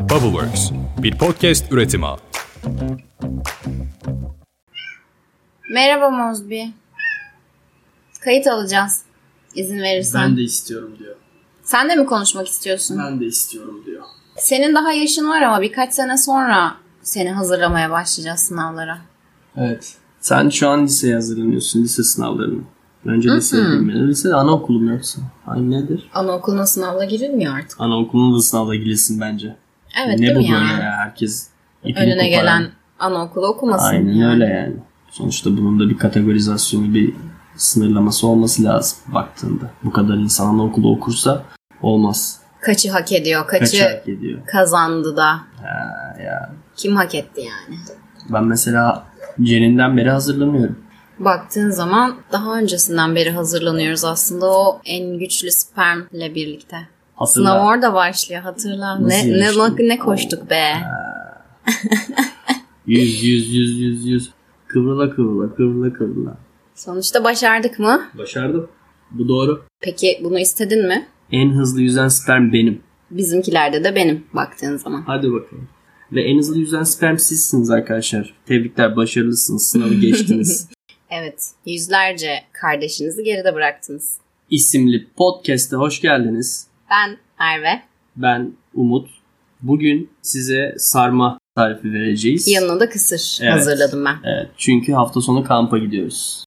Bubbleworks, bir podcast üretimi. Merhaba Mozbi. Kayıt alacağız. İzin verirsen. Ben de istiyorum diyor. Sen de mi konuşmak istiyorsun? Ben de istiyorum diyor. Senin daha yaşın var ama birkaç sene sonra seni hazırlamaya başlayacağız sınavlara. Evet. Sen şu an liseye hazırlanıyorsun. Lise sınavlarını. Önce liseye girmeli. Lise anaokulu mu yoksa? Ay nedir? Anaokuluna sınavla girilmiyor artık. Anaokuluna da sınavda girilsin bence. Evet ne değil bu mi böyle ya? ya? Herkes ipini Önüne koparan. gelen anaokulu okumasın. Aynen yani. öyle yani. Sonuçta bunun da bir kategorizasyonu, bir sınırlaması olması lazım baktığında. Bu kadar insan anaokulu okursa olmaz. Kaçı hak ediyor, kaçı, Kaç hak ediyor? kazandı da. Ha, ya. Kim hak etti yani? Ben mesela Cen'inden beri hazırlanıyorum. Baktığın zaman daha öncesinden beri hazırlanıyoruz aslında o en güçlü spermle birlikte. Hatırla. Sınav orada başlıyor hatırla. Ne, ne, ne koştuk be. Yüz yüz yüz yüz yüz. Kıvrıla kıvrıla kıvrıla kıvrıla. Sonuçta başardık mı? Başardım. Bu doğru. Peki bunu istedin mi? En hızlı yüzen sperm benim. Bizimkilerde de benim baktığın zaman. Hadi bakalım. Ve en hızlı yüzen sperm sizsiniz arkadaşlar. Tebrikler başarılısınız. Sınavı geçtiniz. Evet. Yüzlerce kardeşinizi geride bıraktınız. İsimli podcast'e hoş geldiniz. Ben Merve. Ben Umut. Bugün size sarma tarifi vereceğiz. Yanına da kısır Evet. hazırladım ben. Evet, çünkü hafta sonu kampa gidiyoruz.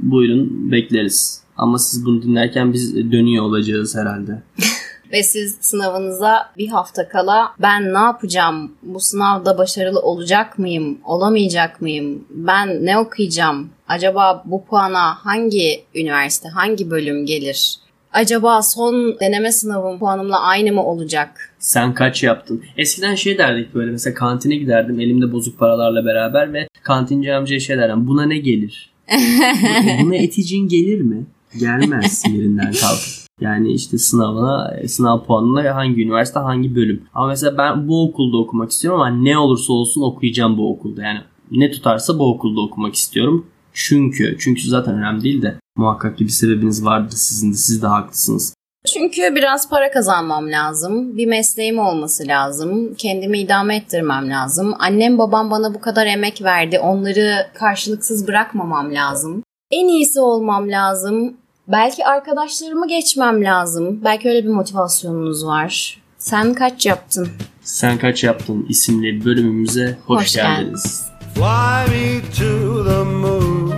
Buyurun bekleriz. Ama siz bunu dinlerken biz dönüyor olacağız herhalde. Ve siz sınavınıza bir hafta kala ben ne yapacağım? Bu sınavda başarılı olacak mıyım? Olamayacak mıyım? Ben ne okuyacağım? Acaba bu puana hangi üniversite, hangi bölüm gelir? Acaba son deneme sınavım puanımla aynı mı olacak? Sen kaç yaptın? Eskiden şey derdik böyle mesela kantine giderdim elimde bozuk paralarla beraber ve kantinci amcaya şey derdim buna ne gelir? Bu- buna eticin gelir mi? Gelmez yerinden kalkıp. Yani işte sınavına, sınav puanına hangi üniversite, hangi bölüm. Ama mesela ben bu okulda okumak istiyorum ama ne olursa olsun okuyacağım bu okulda. Yani ne tutarsa bu okulda okumak istiyorum. Çünkü, çünkü zaten önemli değil de muhakkak ki bir sebebiniz vardır sizin de, siz de haklısınız. Çünkü biraz para kazanmam lazım. Bir mesleğim olması lazım. Kendimi idame ettirmem lazım. Annem babam bana bu kadar emek verdi. Onları karşılıksız bırakmamam lazım. En iyisi olmam lazım. Belki arkadaşlarımı geçmem lazım. Belki öyle bir motivasyonunuz var. Sen kaç yaptın? Sen kaç yaptın isimli bölümümüze hoş, Hoş geldiniz. Fly me to the moon.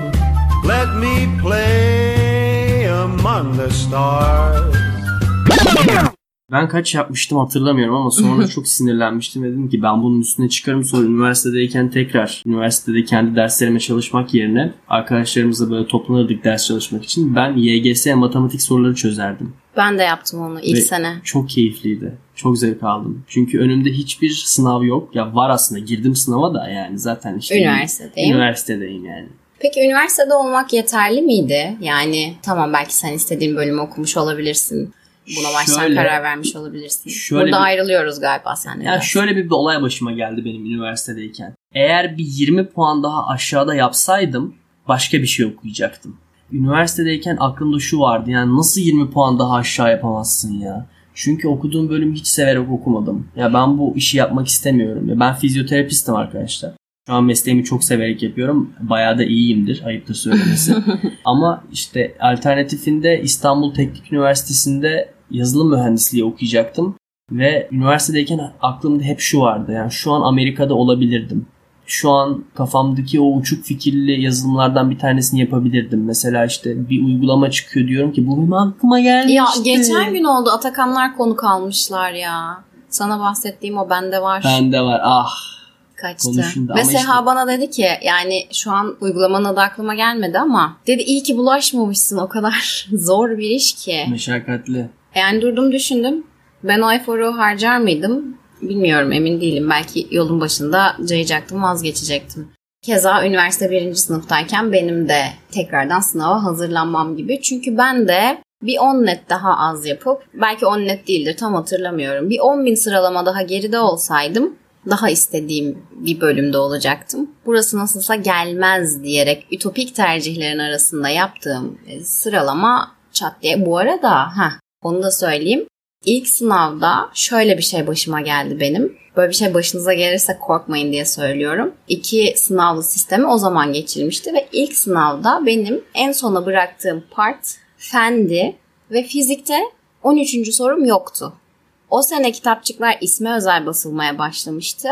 Let me play among the stars. Ben kaç yapmıştım hatırlamıyorum ama sonra çok sinirlenmiştim. Dedim ki ben bunun üstüne çıkarım sonra üniversitedeyken tekrar üniversitede kendi derslerime çalışmak yerine arkadaşlarımızla böyle toplanırdık ders çalışmak için. Ben YGS matematik soruları çözerdim. Ben de yaptım onu ilk Ve sene. Çok keyifliydi. Çok zevk aldım. Çünkü önümde hiçbir sınav yok. Ya var aslında girdim sınava da yani zaten işte Üniversitedeyim. üniversitedeyim yani. Peki üniversitede olmak yeterli miydi? Yani tamam belki sen istediğin bölümü okumuş olabilirsin. Buna baştan Şöyle- karar vermiş olabilirsin. şöyle Burada bir- ayrılıyoruz galiba seninle. Ya biraz. şöyle bir, bir olay başıma geldi benim üniversitedeyken. Eğer bir 20 puan daha aşağıda yapsaydım başka bir şey okuyacaktım. Üniversitedeyken aklımda şu vardı yani nasıl 20 puan daha aşağı yapamazsın ya? Çünkü okuduğum bölümü hiç severek okumadım. Ya ben bu işi yapmak istemiyorum. Ya ben fizyoterapistim arkadaşlar. Şu an mesleğimi çok severek yapıyorum. Bayağı da iyiyimdir. Ayıptır söylemesi. Ama işte alternatifinde İstanbul Teknik Üniversitesi'nde yazılım mühendisliği okuyacaktım. Ve üniversitedeyken aklımda hep şu vardı. Yani şu an Amerika'da olabilirdim. Şu an kafamdaki o uçuk fikirli yazılımlardan bir tanesini yapabilirdim. Mesela işte bir uygulama çıkıyor diyorum ki bu benim aklıma gelmişti. Ya geçen gün oldu Atakanlar konu kalmışlar ya. Sana bahsettiğim o bende var. Bende var. Ah. Kaçtı. konuşun da Ve Seha işte- bana dedi ki yani şu an uygulamanın adı aklıma gelmedi ama dedi iyi ki bulaşmamışsın o kadar zor bir iş ki. Meşakkatli. Yani durdum düşündüm. Ben o eforu harcar mıydım? Bilmiyorum emin değilim. Belki yolun başında cayacaktım vazgeçecektim. Keza üniversite birinci sınıftayken benim de tekrardan sınava hazırlanmam gibi. Çünkü ben de bir 10 net daha az yapıp belki 10 net değildir tam hatırlamıyorum. Bir 10 bin sıralama daha geride olsaydım daha istediğim bir bölümde olacaktım. Burası nasılsa gelmez diyerek ütopik tercihlerin arasında yaptığım e, sıralama çat diye. Bu arada ha onu da söyleyeyim. İlk sınavda şöyle bir şey başıma geldi benim. Böyle bir şey başınıza gelirse korkmayın diye söylüyorum. İki sınavlı sistemi o zaman geçirilmişti ve ilk sınavda benim en sona bıraktığım part fendi ve fizikte 13. sorum yoktu. O sene kitapçıklar isme özel basılmaya başlamıştı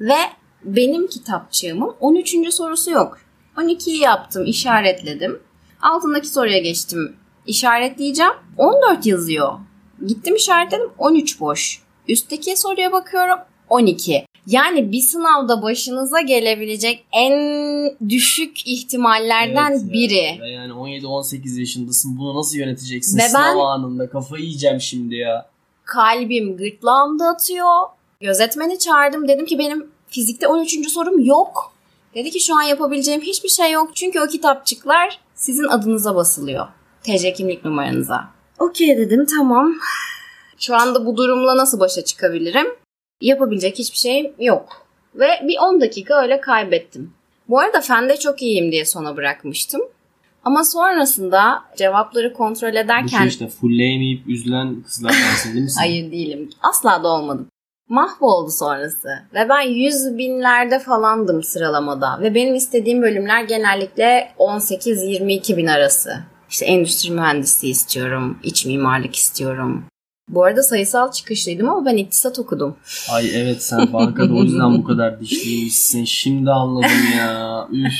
ve benim kitapçığımın 13. sorusu yok. 12'yi yaptım, işaretledim. Altındaki soruya geçtim. İşaretleyeceğim. 14 yazıyor. Gittim işaretledim 13 boş. Üstteki soruya bakıyorum 12. Yani bir sınavda başınıza gelebilecek en düşük ihtimallerden Evet biri. Yani 17-18 yaşındasın. Bunu nasıl yöneteceksin? Ve Sınav ben- anında kafayı yiyeceğim şimdi ya. Kalbim gırtlağımda atıyor. Gözetmeni çağırdım. Dedim ki benim fizikte 13. sorum yok. Dedi ki şu an yapabileceğim hiçbir şey yok. Çünkü o kitapçıklar sizin adınıza basılıyor. TC kimlik numaranıza. Okey dedim tamam. Şu anda bu durumla nasıl başa çıkabilirim? Yapabilecek hiçbir şeyim yok. Ve bir 10 dakika öyle kaybettim. Bu arada fende çok iyiyim diye sona bırakmıştım. Ama sonrasında cevapları kontrol Bu ederken... şey işte fullleyemeyip üzülen kızlardansın değil mi sen? Hayır değilim. Asla da olmadım. Mahvoldu sonrası. Ve ben yüz binlerde falandım sıralamada. Ve benim istediğim bölümler genellikle 18-22 bin arası. İşte endüstri mühendisliği istiyorum. iç mimarlık istiyorum. Bu arada sayısal çıkışlıydım ama ben iktisat okudum. Ay evet sen bankada o yüzden bu kadar dişliymişsin. Şimdi anladım ya. Üf.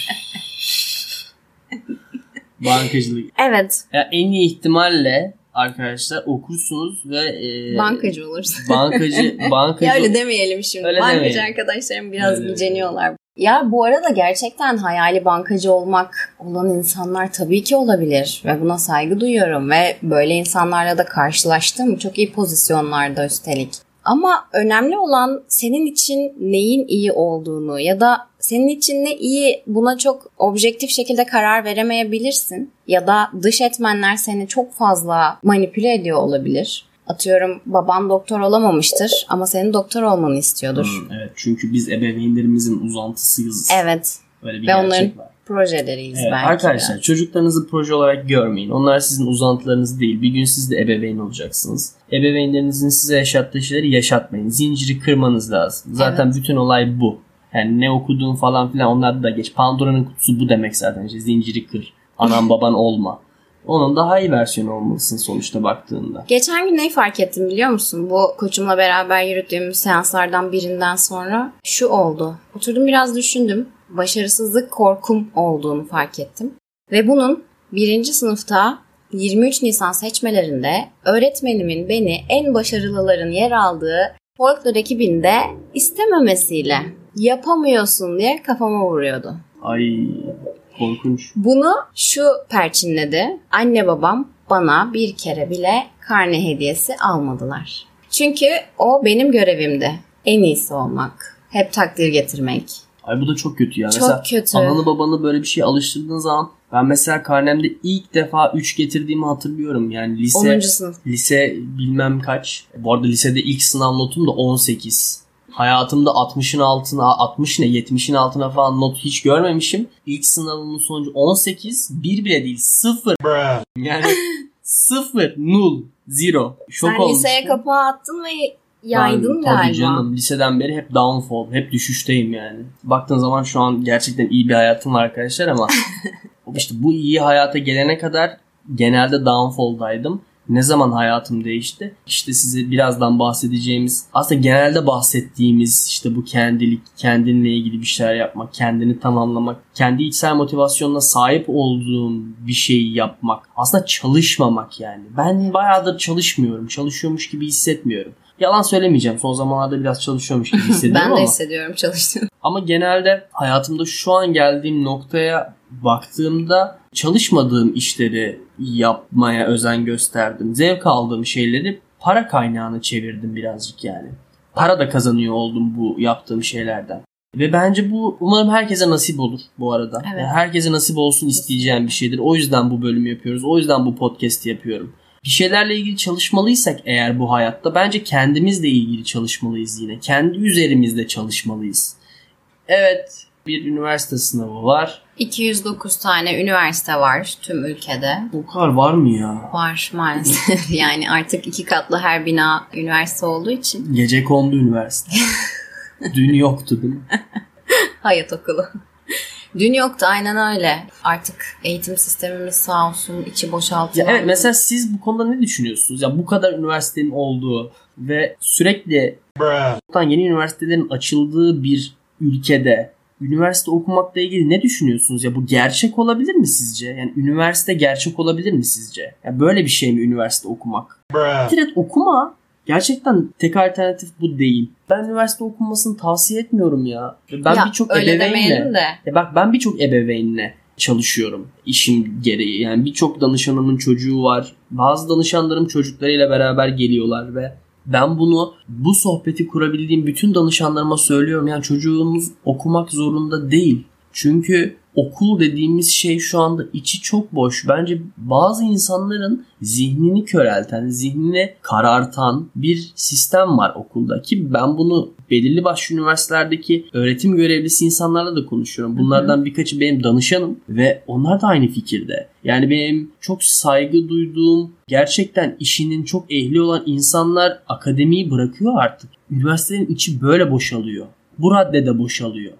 Bankacılık. Evet. Ya en iyi ihtimalle arkadaşlar okursunuz ve e, Bankacı olursun. bankacı bankacı ya öyle demeyelim şimdi. Öyle bankacı demeyelim. arkadaşlarım biraz Öyle güceniyorlar. Ya bu arada gerçekten hayali bankacı olmak olan insanlar tabii ki olabilir ve buna saygı duyuyorum ve böyle insanlarla da karşılaştım çok iyi pozisyonlarda üstelik. Ama önemli olan senin için neyin iyi olduğunu ya da senin için ne iyi buna çok objektif şekilde karar veremeyebilirsin. Ya da dış etmenler seni çok fazla manipüle ediyor olabilir. Atıyorum baban doktor olamamıştır ama senin doktor olmanı istiyordur. Hmm, evet çünkü biz ebeveynlerimizin uzantısıyız. Evet Öyle bir ve gerçek onların var. Projeleriyiz Evet, belki. arkadaşlar de. çocuklarınızı proje olarak görmeyin. Onlar sizin uzantılarınız değil. Bir gün siz de ebeveyn olacaksınız. Ebeveynlerinizin size yaşattığı şeyleri yaşatmayın. Zinciri kırmanız lazım. Zaten bütün olay bu. Yani ne okuduğun falan filan onlar da geç. Pandora'nın kutusu bu demek zaten. İşte zinciri kır. Anan baban olma. Onun daha iyi versiyonu olmalısın sonuçta baktığında. Geçen gün neyi fark ettim biliyor musun? Bu koçumla beraber yürüttüğümüz seanslardan birinden sonra şu oldu. Oturdum biraz düşündüm. Başarısızlık korkum olduğunu fark ettim. Ve bunun birinci sınıfta 23 Nisan seçmelerinde öğretmenimin beni en başarılıların yer aldığı folklor ekibinde istememesiyle yapamıyorsun diye kafama vuruyordu. Ay korkunç. Bunu şu perçinledi. Anne babam bana bir kere bile karne hediyesi almadılar. Çünkü o benim görevimdi. En iyisi olmak. Hep takdir getirmek. Ay bu da çok kötü ya. Çok mesela kötü. ananı babanı böyle bir şey alıştırdığın zaman ben mesela karnemde ilk defa 3 getirdiğimi hatırlıyorum. Yani lise 10. sınıf. lise bilmem kaç. Bu arada lisede ilk sınav notum da 18. Hayatımda 60'ın altına 60 ne 70'in altına falan not hiç görmemişim. İlk sınavımın sonucu 18. Bir bile değil 0. Yani 0 null zero. Şok Sen olmuştum. liseye kapağı attın ve yaydın ben, Tabii galiba. canım liseden beri hep downfall, hep düşüşteyim yani. Baktığın zaman şu an gerçekten iyi bir hayatım var arkadaşlar ama işte bu iyi hayata gelene kadar genelde downfall'daydım. Ne zaman hayatım değişti? İşte size birazdan bahsedeceğimiz, aslında genelde bahsettiğimiz işte bu kendilik, kendinle ilgili bir şeyler yapmak, kendini tamamlamak, kendi içsel motivasyonuna sahip olduğum bir şeyi yapmak. Aslında çalışmamak yani. Ben bayağıdır çalışmıyorum. Çalışıyormuş gibi hissetmiyorum. Yalan söylemeyeceğim. Son zamanlarda biraz çalışıyormuş gibi hissediyorum Ben de ama. hissediyorum çalıştığını. Ama genelde hayatımda şu an geldiğim noktaya baktığımda çalışmadığım işleri yapmaya özen gösterdim. Zevk aldığım şeyleri para kaynağına çevirdim birazcık yani. Para da kazanıyor oldum bu yaptığım şeylerden. Ve bence bu umarım herkese nasip olur bu arada. Evet. Yani herkese nasip olsun isteyeceğim bir şeydir. O yüzden bu bölümü yapıyoruz. O yüzden bu podcast yapıyorum. Bir şeylerle ilgili çalışmalıysak eğer bu hayatta bence kendimizle ilgili çalışmalıyız yine. Kendi üzerimizde çalışmalıyız. Evet Bir üniversite sınavı var. 209 tane üniversite var tüm ülkede. O kadar var mı ya? Var maalesef. yani artık iki katlı her bina üniversite olduğu için. Gece kondu üniversite. Dün yoktu değil mi? Hayat okulu. Dün yoktu aynen öyle. Artık eğitim sistemimiz sağ olsun içi Ya boşaltılan. evet mesela siz bu konuda ne düşünüyorsunuz? Ya bu kadar üniversitenin olduğu ve sürekli yeni üniversitelerin açıldığı bir ülkede üniversite okumakla ilgili ne düşünüyorsunuz? Ya bu gerçek olabilir mi sizce? Yani üniversite gerçek olabilir mi sizce? Ya böyle bir şey mi üniversite okumak? Direkt okuma. Gerçekten tek alternatif bu değil. Ben üniversite okunmasını tavsiye etmiyorum ya. Ben birçok ebeveynle de. ya bak ben birçok ebeveynle çalışıyorum işim gereği. Yani birçok danışanımın çocuğu var. Bazı danışanlarım çocuklarıyla beraber geliyorlar ve ben bunu bu sohbeti kurabildiğim bütün danışanlarıma söylüyorum. Yani çocuğunuz okumak zorunda değil. Çünkü okul dediğimiz şey şu anda içi çok boş. Bence bazı insanların zihnini körelten, zihnini karartan bir sistem var okulda ki ben bunu belirli başlı üniversitelerdeki öğretim görevlisi insanlarla da konuşuyorum. Bunlardan birkaçı benim danışanım ve onlar da aynı fikirde. Yani benim çok saygı duyduğum, gerçekten işinin çok ehli olan insanlar akademiyi bırakıyor artık. Üniversitenin içi böyle boşalıyor. Bu raddede boşalıyor.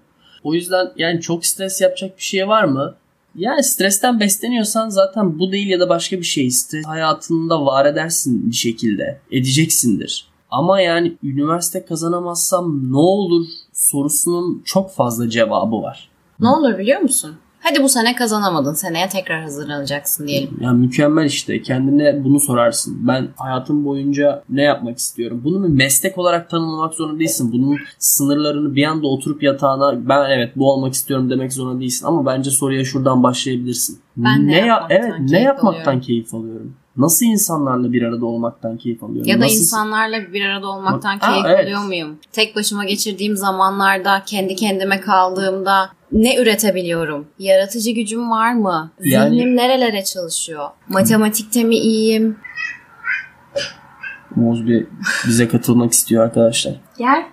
O yüzden yani çok stres yapacak bir şey var mı? Yani stresten besleniyorsan zaten bu değil ya da başka bir şey. Stres hayatında var edersin bir şekilde. Edeceksindir. Ama yani üniversite kazanamazsam ne olur sorusunun çok fazla cevabı var. Ne olur biliyor musun? Hadi bu sene kazanamadın. Seneye tekrar hazırlanacaksın diyelim. Ya mükemmel işte. Kendine bunu sorarsın. Ben hayatım boyunca ne yapmak istiyorum? Bunu bir meslek olarak tanımlamak zorunda değilsin. Bunun sınırlarını bir anda oturup yatağına ben evet bu olmak istiyorum demek zorunda değilsin. Ama bence soruya şuradan başlayabilirsin. Ben ne ya- yapmaktan evet ne yapmaktan alıyorum? keyif alıyorum? Nasıl insanlarla bir arada olmaktan keyif alıyorum? Ya da Nasıl- insanlarla bir arada olmaktan Aa, keyif evet. alıyor muyum? Tek başıma geçirdiğim zamanlarda, kendi kendime kaldığımda ne üretebiliyorum? Yaratıcı gücüm var mı? Yani- Zihnim nerelere çalışıyor? Matematikte mi iyiyim? Mozbi bize katılmak istiyor arkadaşlar. Gel.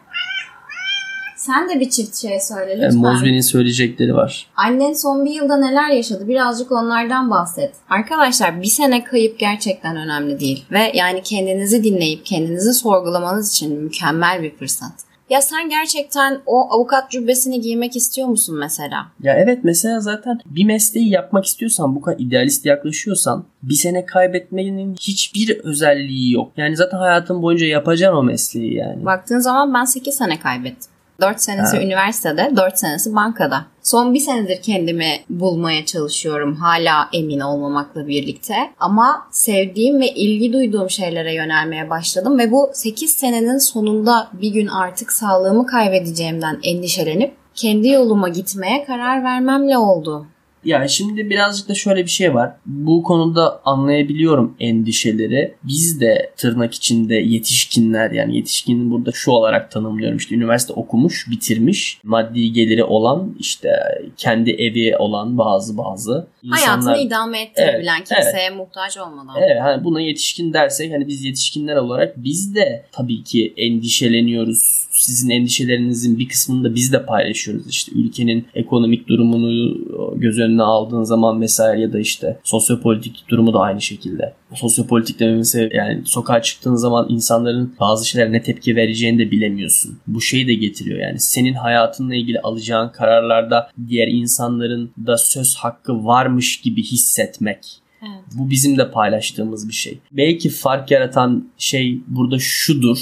Sen de bir çift şey söyle Yani lütfen. Mozbi'nin söyleyecekleri var. Annen son bir yılda neler yaşadı? Birazcık onlardan bahset. Arkadaşlar bir sene kayıp gerçekten önemli değil. Ve yani kendinizi dinleyip kendinizi sorgulamanız için mükemmel bir fırsat. Ya sen gerçekten o avukat cübbesini giymek istiyor musun mesela? Ya evet mesela zaten bir mesleği yapmak istiyorsan bu kadar idealist yaklaşıyorsan bir sene kaybetmenin hiçbir özelliği yok. Yani zaten hayatın boyunca yapacaksın o mesleği yani. Baktığın zaman ben 8 sene kaybettim. 4 senesi Ha. üniversitede, 4 senesi bankada. Son bir senedir kendimi bulmaya çalışıyorum hala emin olmamakla birlikte. Ama sevdiğim ve ilgi duyduğum şeylere yönelmeye başladım ve bu 8 senenin sonunda bir gün artık sağlığımı kaybedeceğimden endişelenip kendi yoluma gitmeye karar vermemle oldu. Ya şimdi birazcık da şöyle bir şey var. Bu konuda anlayabiliyorum endişeleri. Biz de tırnak içinde yetişkinler yani yetişkinin burada şu olarak tanımlıyorum. İşte üniversite okumuş, bitirmiş, maddi geliri olan, işte kendi evi olan bazı bazı insanlar. Hayatını idame ettirebilen, Evet, kimseye muhtaç olmadan. Evet hani buna yetişkin dersek hani biz yetişkinler olarak biz de tabii ki endişeleniyoruz. Sizin endişelerinizin bir kısmını da biz de paylaşıyoruz. İşte ülkenin ekonomik durumunu göz önüne aldığın zaman vesaire ya da işte sosyopolitik durumu da aynı şekilde. Sosyopolitik sebebi yani sokağa çıktığın zaman insanların bazı şeylere ne tepki vereceğini de bilemiyorsun. Bu şeyi de getiriyor yani senin hayatınla ilgili alacağın kararlarda diğer insanların da söz hakkı varmış gibi hissetmek. Evet. Bu bizim de paylaştığımız bir şey. Belki fark yaratan şey burada şudur.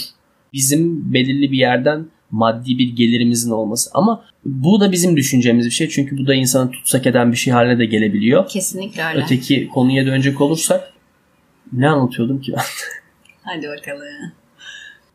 Bizim belirli bir yerden maddi bir gelirimizin olması. Ama bu da bizim düşüncemiz bir şey. Çünkü bu da insanı tutsak eden bir şey haline de gelebiliyor. Kesinlikle öyle. Öteki konuya dönecek olursak ne anlatıyordum ki ben? Hadi bakalım.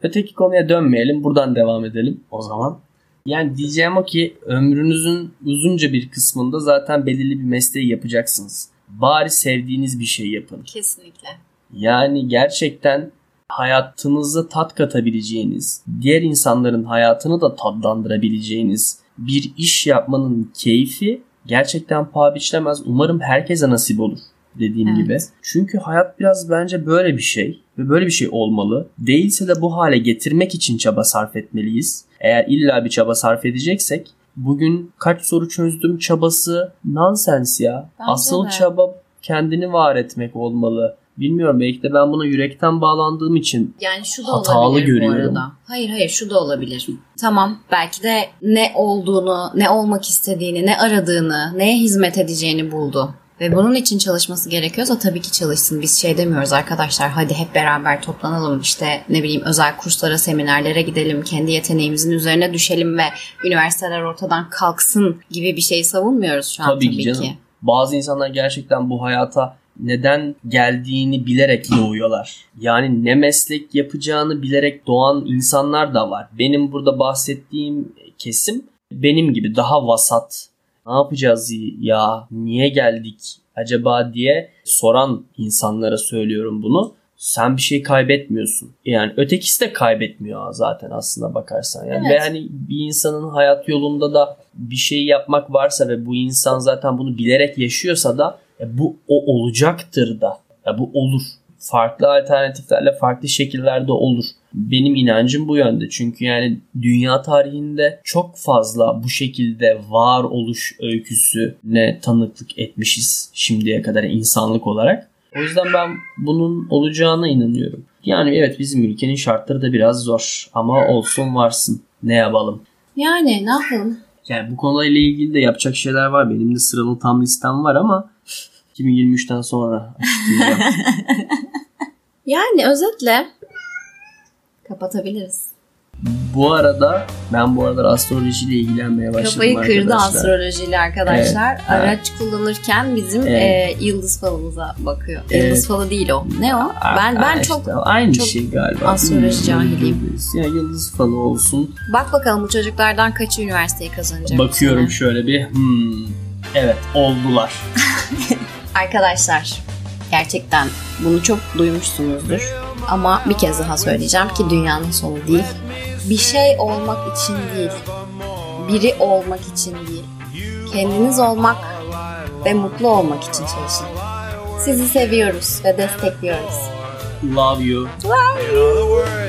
Öteki konuya dönmeyelim. Buradan devam edelim o zaman. Yani diyeceğim o ki ömrünüzün uzunca bir kısmında zaten belirli bir mesleği yapacaksınız. Bari sevdiğiniz bir şey yapın. Kesinlikle. Yani gerçekten hayatınıza tat katabileceğiniz, diğer insanların hayatını da tatlandırabileceğiniz bir iş yapmanın keyfi gerçekten paha biçilemez. Umarım herkese nasip olur dediğim Evet. gibi. Çünkü hayat biraz bence böyle bir şey ve böyle bir şey olmalı. Değilse de bu hale getirmek için çaba sarf etmeliyiz. Eğer illa bir çaba sarf edeceksek bugün kaç soru çözdüm çabası nonsens ya. Bence Asıl de. çaba kendini var etmek olmalı. Bilmiyorum belki de ben buna yürekten bağlandığım için Yani şu da Hatalı olabilir görüyorum. bu arada. Hayır hayır şu da olabilir. Tamam belki de ne olduğunu, ne olmak istediğini, ne aradığını, neye hizmet edeceğini buldu. Ve bunun için çalışması gerekiyorsa tabii ki çalışsın. Biz şey demiyoruz arkadaşlar hadi hep beraber toplanalım işte ne bileyim özel kurslara, seminerlere gidelim. Kendi yeteneğimizin üzerine düşelim ve üniversiteler ortadan kalksın gibi bir şey savunmuyoruz şu an tabii, tabii, ki canım. Bazı insanlar gerçekten bu hayata neden geldiğini bilerek doğuyorlar. Yani ne meslek yapacağını bilerek doğan insanlar da var. Benim burada bahsettiğim kesim benim gibi daha vasat. Ne yapacağız ya? Niye geldik acaba diye soran insanlara söylüyorum bunu. Sen bir şey kaybetmiyorsun. Yani ötekisi de kaybetmiyor zaten aslında bakarsan. Yani Evet. Ve hani bir insanın hayat yolunda da bir şey yapmak varsa ve bu insan zaten bunu bilerek yaşıyorsa da e, bu o olacaktır da. Ya bu olur. Farklı alternatiflerle farklı şekillerde olur. Benim inancım bu yönde. Çünkü yani dünya tarihinde çok fazla bu şekilde var oluş öyküsüne tanıklık etmişiz şimdiye kadar insanlık olarak. O yüzden ben bunun olacağına inanıyorum. Yani evet bizim ülkenin şartları da biraz zor ama olsun varsın. Ne yapalım? Yani ne yapalım? Yani bu konuyla ilgili de yapacak şeyler var. Benim de sıralı tam listem var ama 2023'ten sonra. Yani özetle kapatabiliriz. bu arada ben bu arada astrolojiyle ilgilenmeye başladım Kafayı kırdı arkadaşlar. astrolojiyle arkadaşlar. Evet, Araç kullanırken bizim Evet. e, yıldız falımıza bakıyor. Evet. Yıldız falı değil o. Ne o? Aa, Ben ben aa, çok işte aynı çok şey galiba. astroloji cahiliyim. Ya yıldız falı olsun. bak bakalım bu çocuklardan kaçı üniversiteyi kazanacak. Bakıyorum sene? şöyle bir. Hmm, evet oldular. Arkadaşlar gerçekten bunu çok duymuşsunuzdur. Ama bir kez daha söyleyeceğim ki dünyanın sonu değil. Bir şey olmak için değil. Biri olmak için değil. Kendiniz olmak ve mutlu olmak için çalışın. Sizi seviyoruz ve destekliyoruz. Love you. In other